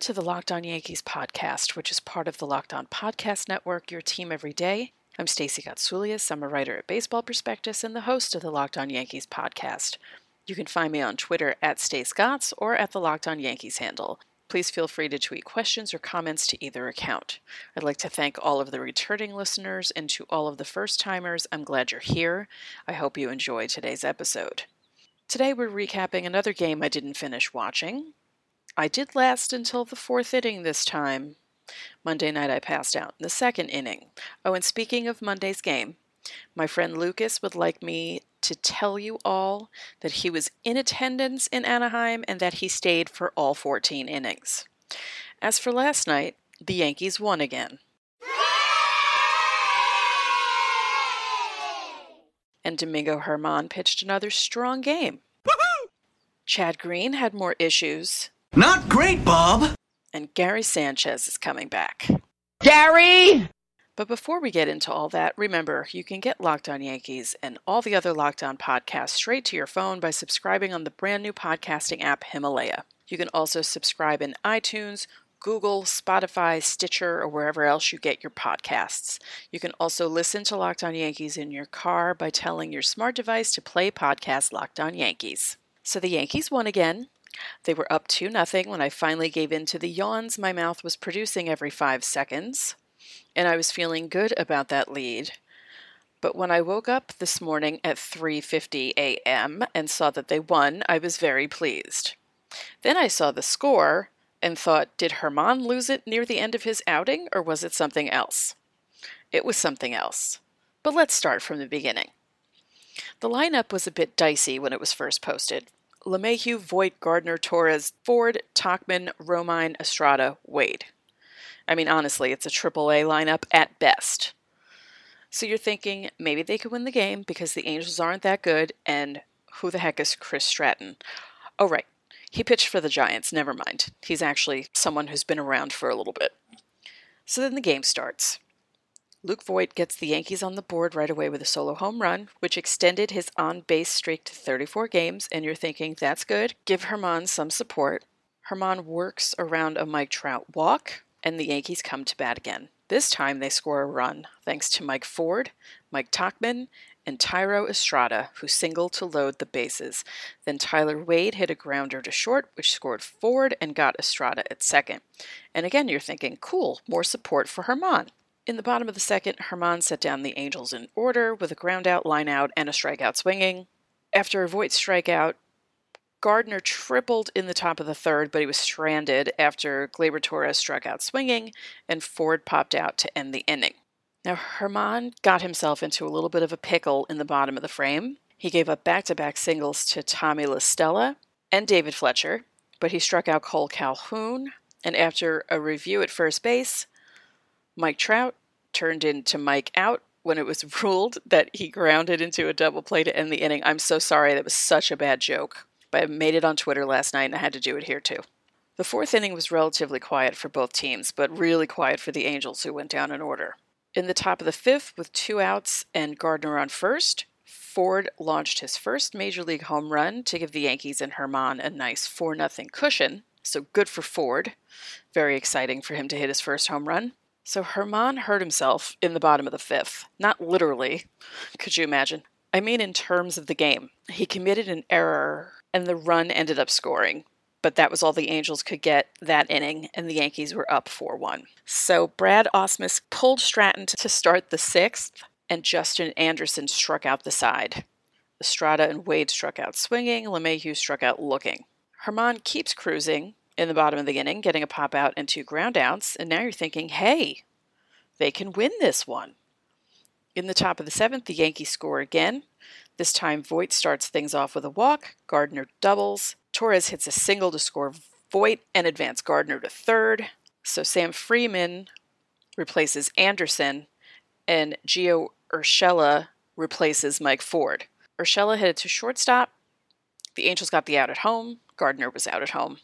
Welcome to the Locked On Yankees podcast, which is part of the Locked On Podcast Network, your team every day. I'm Stacey Gotsoulias. I'm a writer at Baseball Prospectus and the host of the Locked On Yankees podcast. You can find me on Twitter at StaceGots or at the Locked On Yankees handle. Please feel free to tweet questions or comments to either account. I'd like to thank all of the returning listeners and to all of the first timers. I'm glad you're here. I hope you enjoy today's episode. Today we're recapping another game I didn't finish watching. I did last until the fourth inning this time. Monday night I passed out in the second inning. Oh, and speaking of Monday's game, my friend Lucas would like me to tell you all that he was in attendance in Anaheim and that he stayed for all 14 innings. As for last night, the Yankees won again. And Domingo Germán pitched another strong game. Chad Green had more issues. Not great, Bob! And Gary Sanchez is coming back. Gary! But before we get into all that, remember you can get Locked On Yankees and all the other Locked On podcasts straight to your phone by subscribing on the brand new podcasting app Himalaya. You can also subscribe in iTunes, Google, Spotify, Stitcher, or wherever else you get your podcasts. You can also listen to Locked On Yankees in your car by telling your smart device to play podcast Locked On Yankees. So the Yankees won again. They were up 2 nothing when I finally gave in to the yawns my mouth was producing every 5 seconds, and I was feeling good about that lead. But when I woke up this morning at 3:50 a.m. and saw that they won, I was very pleased. Then I saw the score and thought, did Germán lose it near the end of his outing or was it something else? It was something else. But let's start from the beginning. The lineup was a bit dicey when it was first posted. LeMahieu, Voit, Gardner, Torres, Ford, Tauchman, Romine, Estrada, Wade. I mean, honestly, it's a triple A lineup at best. So you're thinking maybe they could win the game because the Angels aren't that good, and who the heck is Chris Stratton? Oh, right. He pitched for the Giants. Never mind. He's actually someone who's been around for a little bit. So then the game starts. Luke Voit gets the Yankees on the board right away with a solo home run, which extended his on base streak to 34 games, and you're thinking, that's good. Give Germán some support. Germán works around a Mike Trout walk, and the Yankees come to bat again. This time they score a run, thanks to Mike Ford, Mike Tauchman, and Thairo Estrada, who singled to load the bases. Then Tyler Wade hit a grounder to short, which scored Ford and got Estrada at second. And again, you're thinking, cool, more support for Germán. In the bottom of the second, Germán set down the Angels in order with a ground out, line out, and a strikeout swinging. After a Voit strikeout, Gardner tripled in the top of the third, but he was stranded after Gleyber Torres struck out swinging, and Ford popped out to end the inning. Now, Germán got himself into a little bit of a pickle in the bottom of the frame. He gave up back to back singles to Tommy La Stella and David Fletcher, but he struck out Cole Calhoun, and after a review at first base, Mike Trout turned into Mike out when it was ruled that he grounded into a double play to end the inning. I'm so sorry, that was such a bad joke. But I made it on Twitter last night and I had to do it here too. The fourth inning was relatively quiet for both teams, but really quiet for the Angels, who went down in order. In the top of the fifth, with two outs and Gardner on first, Ford launched his first major league home run to give the Yankees and Germán a nice 4 0 cushion. So good for Ford. Very exciting for him to hit his first home run. So Germán hurt himself in the bottom of the fifth. Not literally. Could you imagine? I mean, in terms of the game. He committed an error and the run ended up scoring. But that was all the Angels could get that inning, and the Yankees were up 4 1. So Brad Ausmus pulled Stratton to start the sixth, and Justin Anderson struck out the side. Estrada and Wade struck out swinging, LeMahieu struck out looking. Germán keeps cruising, in the bottom of the inning, getting a pop out and two ground outs, and now you're thinking, hey, they can win this one. In the top of the seventh, the Yankees score again. This time, Voit starts things off with a walk. Gardner doubles. Torres hits a single to score Voit and advance Gardner to third. So Sam Freeman replaces Anderson, and Gio Urshela replaces Mike Ford. Urshela headed to shortstop. The Angels got the out at home. Gardner was out at home.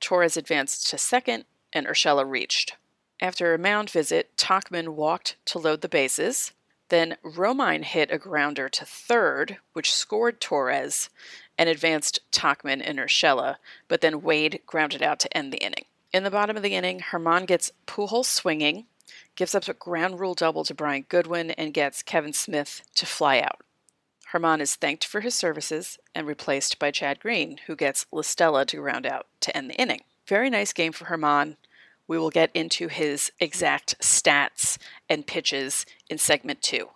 Torres advanced to second, and Urshela reached. After a mound visit, Tauchman walked to load the bases. Then Romine hit a grounder to third, which scored Torres and advanced Tauchman and Urshela, but then Wade grounded out to end the inning. In the bottom of the inning, Germán gets Pujols swinging, gives up a ground rule double to Brian Goodwin, and gets Kevan Smith to fly out. Germán is thanked for his services and replaced by Chad Green, who gets La Stella to ground out to end the inning. Very nice game for Germán. We will get into his exact stats and pitches in segment two.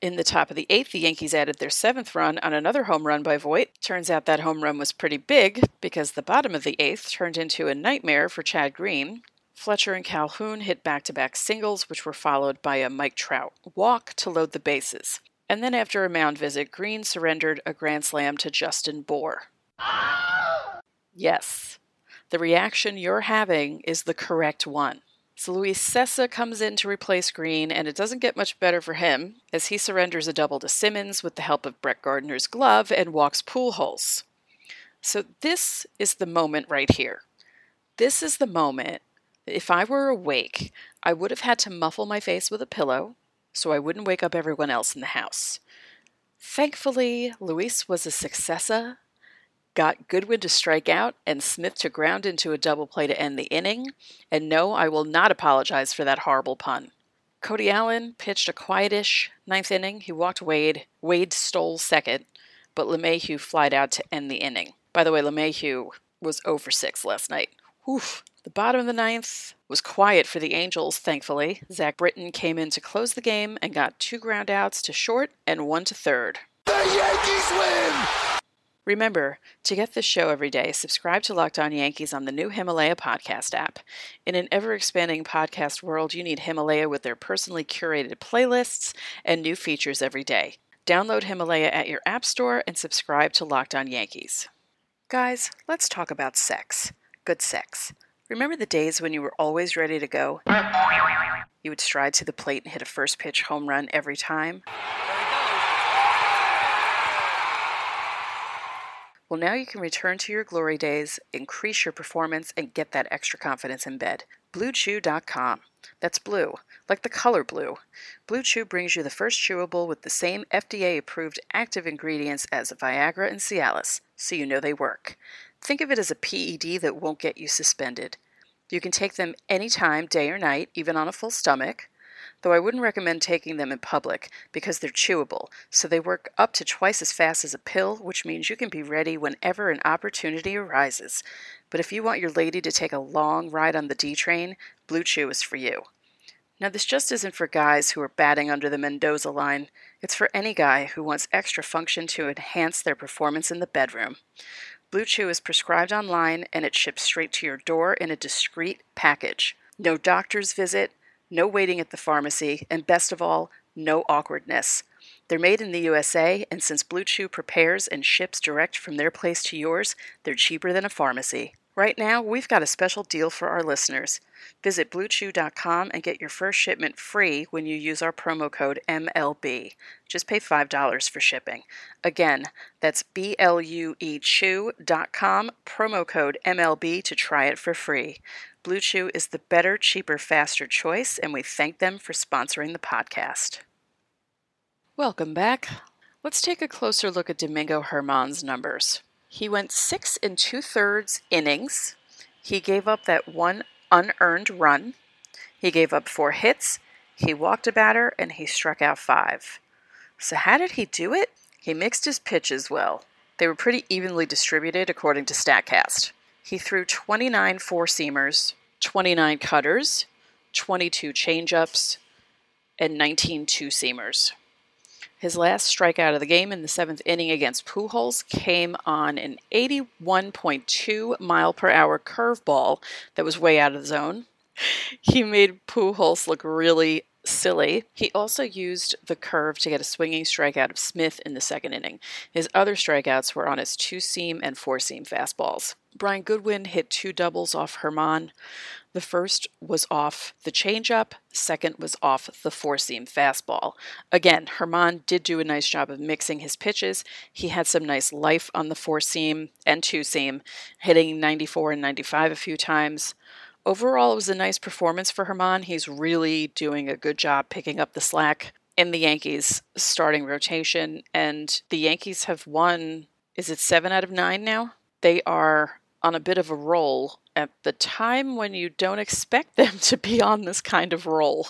In the top of the eighth, the Yankees added their seventh run on another home run by Voit. Turns out that home run was pretty big because the bottom of the eighth turned into a nightmare for Chad Green. Fletcher and Calhoun hit back to back singles, which were followed by a Mike Trout walk to load the bases. And then after a mound visit, Green surrendered a grand slam to Justin Bour. Yes, the reaction you're having is the correct one. So Luis Cessa comes in to replace Green, and it doesn't get much better for him as he surrenders a double to Simmons with the help of Brett Gardner's glove and walks Pujols. So this is the moment right here. This is the moment. If I were awake, I would have had to muffle my face with a pillow so I wouldn't wake up everyone else in the house. Thankfully, Luis was a successor got Goodwin to strike out and Smith to ground into a double play to end the inning. And no, I will not apologize for that horrible pun. Cody Allen pitched a quietish ninth inning. He walked Wade. Wade stole second, but LeMahieu flied out to end the inning. By the way, LeMahieu was 0 for 6 last night. Oof. The bottom of the ninth was quiet for the Angels, thankfully. Zach Britton came in to close the game and got two groundouts to short and one to third. The Yankees win! Remember, to get this show every day, subscribe to Locked On Yankees on the new Himalaya podcast app. In an ever expanding podcast world, you need Himalaya with their personally curated playlists and new features every day. Download Himalaya at your app store and subscribe to Locked On Yankees. Guys, let's talk about sex. Good sex. Remember the days when you were always ready to go? You would stride to the plate and hit a first pitch home run every time? Well, now you can return to your glory days, increase your performance, and get that extra confidence in bed. BlueChew.com. That's blue, like the color blue. Blue Chew brings you the first chewable with the same FDA approved active ingredients as Viagra and Cialis, so you know they work. Think of it as a PED that won't get you suspended. You can take them anytime, day or night, even on a full stomach though I wouldn't recommend taking them in public because they're chewable, so they work up to twice as fast as a pill, which means you can be ready whenever an opportunity arises. But if you want your lady to take a long ride on the D train, Blue Chew is for you. Now, this just isn't for guys who are batting under the Mendoza line. It's for any guy who wants extra function to enhance their performance in the bedroom. Blue Chew is prescribed online and it ships straight to your door in a discreet package. No doctor's visit, no waiting at the pharmacy, and best of all, no awkwardness. They're made in the USA, and since Blue Chew prepares and ships direct from their place to yours, they're cheaper than a pharmacy. Right now, we've got a special deal for our listeners. Visit BlueChew.com and get your first shipment free when you use our promo code MLB. Just pay $5 for shipping. Again, that's B L U E Chew.com, promo code MLB to try it for free. Blue Chew is the better, cheaper, faster choice, and we thank them for sponsoring the podcast. Welcome back. Let's take a closer look at Domingo Germán's numbers. He went six and two thirds innings. He gave up that one unearned run. He gave up four hits. He walked a batter and he struck out five. So, how did he do it? He mixed his pitches well. They were pretty evenly distributed according to StatCast. He threw 29 four seamers, 29 cutters, 22 changeups, and 19 two seamers. His last strikeout of the game in the seventh inning against Pujols came on an 81.2 mile per hour curveball that was way out of the zone. He made Pujols look really silly. He also used the curve to get a swinging strikeout of Smith in the second inning. His other strikeouts were on his two seam and four seam fastballs. Brian Goodwin hit two doubles off Germán. The first was off the changeup, second was off the four seam fastball. Again, Germán did do a nice job of mixing his pitches. He had some nice life on the four seam and two seam, hitting 94 and 95 a few times. Overall, it was a nice performance for Germán. He's really doing a good job picking up the slack in the Yankees' starting rotation, and the Yankees have won, is it seven out of nine now? They are on a bit of a roll at the time when you don't expect them to be on this kind of roll.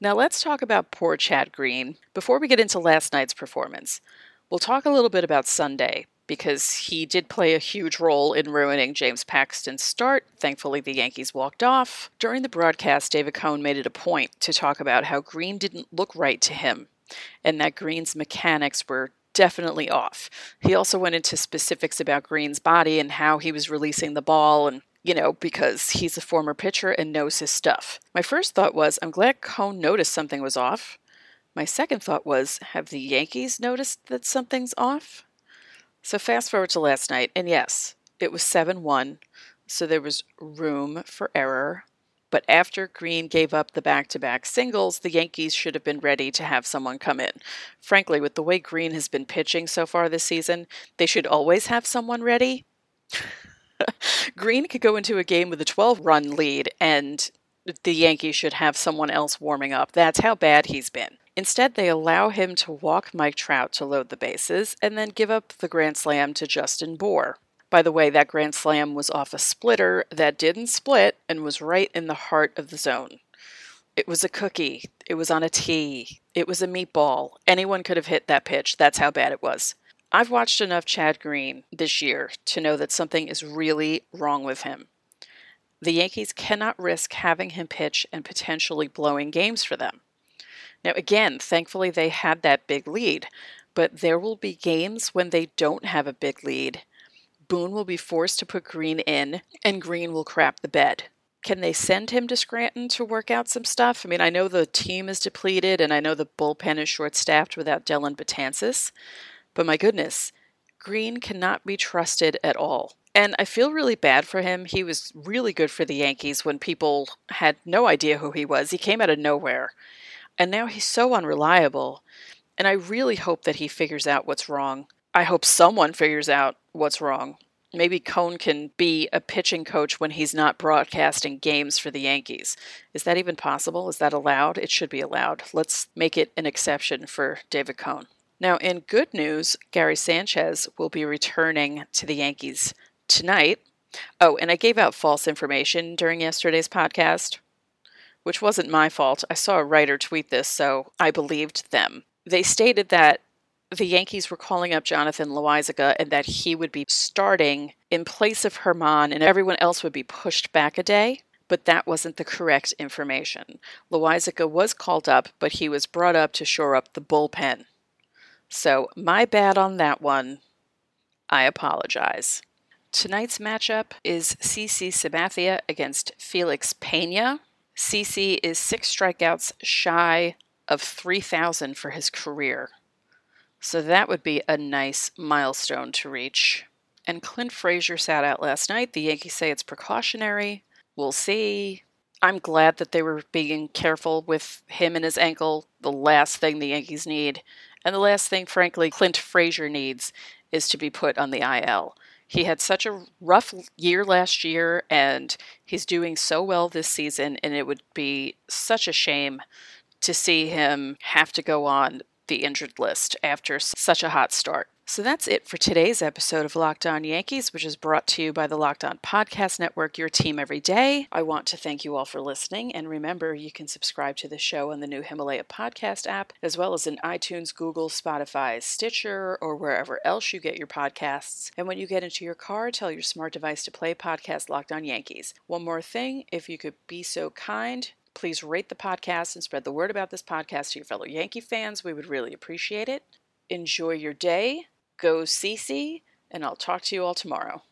Now, let's talk about poor Chad Green before we get into last night's performance. We'll talk a little bit about Sunday because he did play a huge role in ruining James Paxton's start. Thankfully, the Yankees walked off. During the broadcast, David Cone made it a point to talk about how Green didn't look right to him and that Green's mechanics were definitely off. He also went into specifics about Green's body and how he was releasing the ball and you know, because he's a former pitcher and knows his stuff. My first thought was, I'm glad Cone noticed something was off. My second thought was, have the Yankees noticed that something's off? So fast forward to last night, and yes, it was 7 1, so there was room for error. But after Green gave up the back to back singles, the Yankees should have been ready to have someone come in. Frankly, with the way Green has been pitching so far this season, they should always have someone ready. Green could go into a game with a 12 run lead, and the Yankees should have someone else warming up. That's how bad he's been. Instead, they allow him to walk Mike Trout to load the bases and then give up the grand slam to Justin Bour. By the way, that grand slam was off a splitter that didn't split and was right in the heart of the zone. It was a cookie. It was on a tee. It was a meatball. Anyone could have hit that pitch. That's how bad it was. I've watched enough Chad Green this year to know that something is really wrong with him. The Yankees cannot risk having him pitch and potentially blowing games for them. Now, again, thankfully they had that big lead, but there will be games when they don't have a big lead. Boone will be forced to put Green in, and Green will crap the bed. Can they send him to Scranton to work out some stuff? I mean, I know the team is depleted, and I know the bullpen is short staffed without Dellin Betances, but my goodness, Green cannot be trusted at all. And I feel really bad for him. He was really good for the Yankees when people had no idea who he was. He came out of nowhere. And now he's so unreliable. And I really hope that he figures out what's wrong. I hope someone figures out what's wrong. Maybe Cone can be a pitching coach when he's not broadcasting games for the Yankees. Is that even possible? Is that allowed? It should be allowed. Let's make it an exception for David Cone. Now, in good news, Gary Sanchez will be returning to the Yankees tonight. Oh, and I gave out false information during yesterday's podcast which wasn't my fault. I saw a writer tweet this, so I believed them. They stated that the Yankees were calling up Jonathan Loaisiga and that he would be starting in place of Germán and everyone else would be pushed back a day. But that wasn't the correct information. Loaisiga was called up, but he was brought up to shore up the bullpen. So, my bad on that one. I apologize. Tonight's matchup is CC Sabathia against Felix Pena. CC is six strikeouts shy of 3,000 for his career. So that would be a nice milestone to reach. And Clint Frazier sat out last night. The Yankees say it's precautionary. We'll see. I'm glad that they were being careful with him and his ankle. The last thing the Yankees need, and the last thing, frankly, Clint Frazier needs, is to be put on the IL. He had such a rough year last year, and he's doing so well this season, and it would be such a shame to see him have to go on the injured list after such a hot start. So that's it for today's episode of Locked On Yankees, which is brought to you by the Locked On Podcast Network, your team every day. I want to thank you all for listening. And remember, you can subscribe to the show on the new Himalaya podcast app, as well as in iTunes, Google, Spotify, Stitcher, or wherever else you get your podcasts. And when you get into your car, tell your smart device to play podcast Locked On Yankees. One more thing, if you could be so kind, please rate the podcast and spread the word about this podcast to your fellow Yankee fans. We would really appreciate it. Enjoy your day Go CC, and I'll talk to you all tomorrow.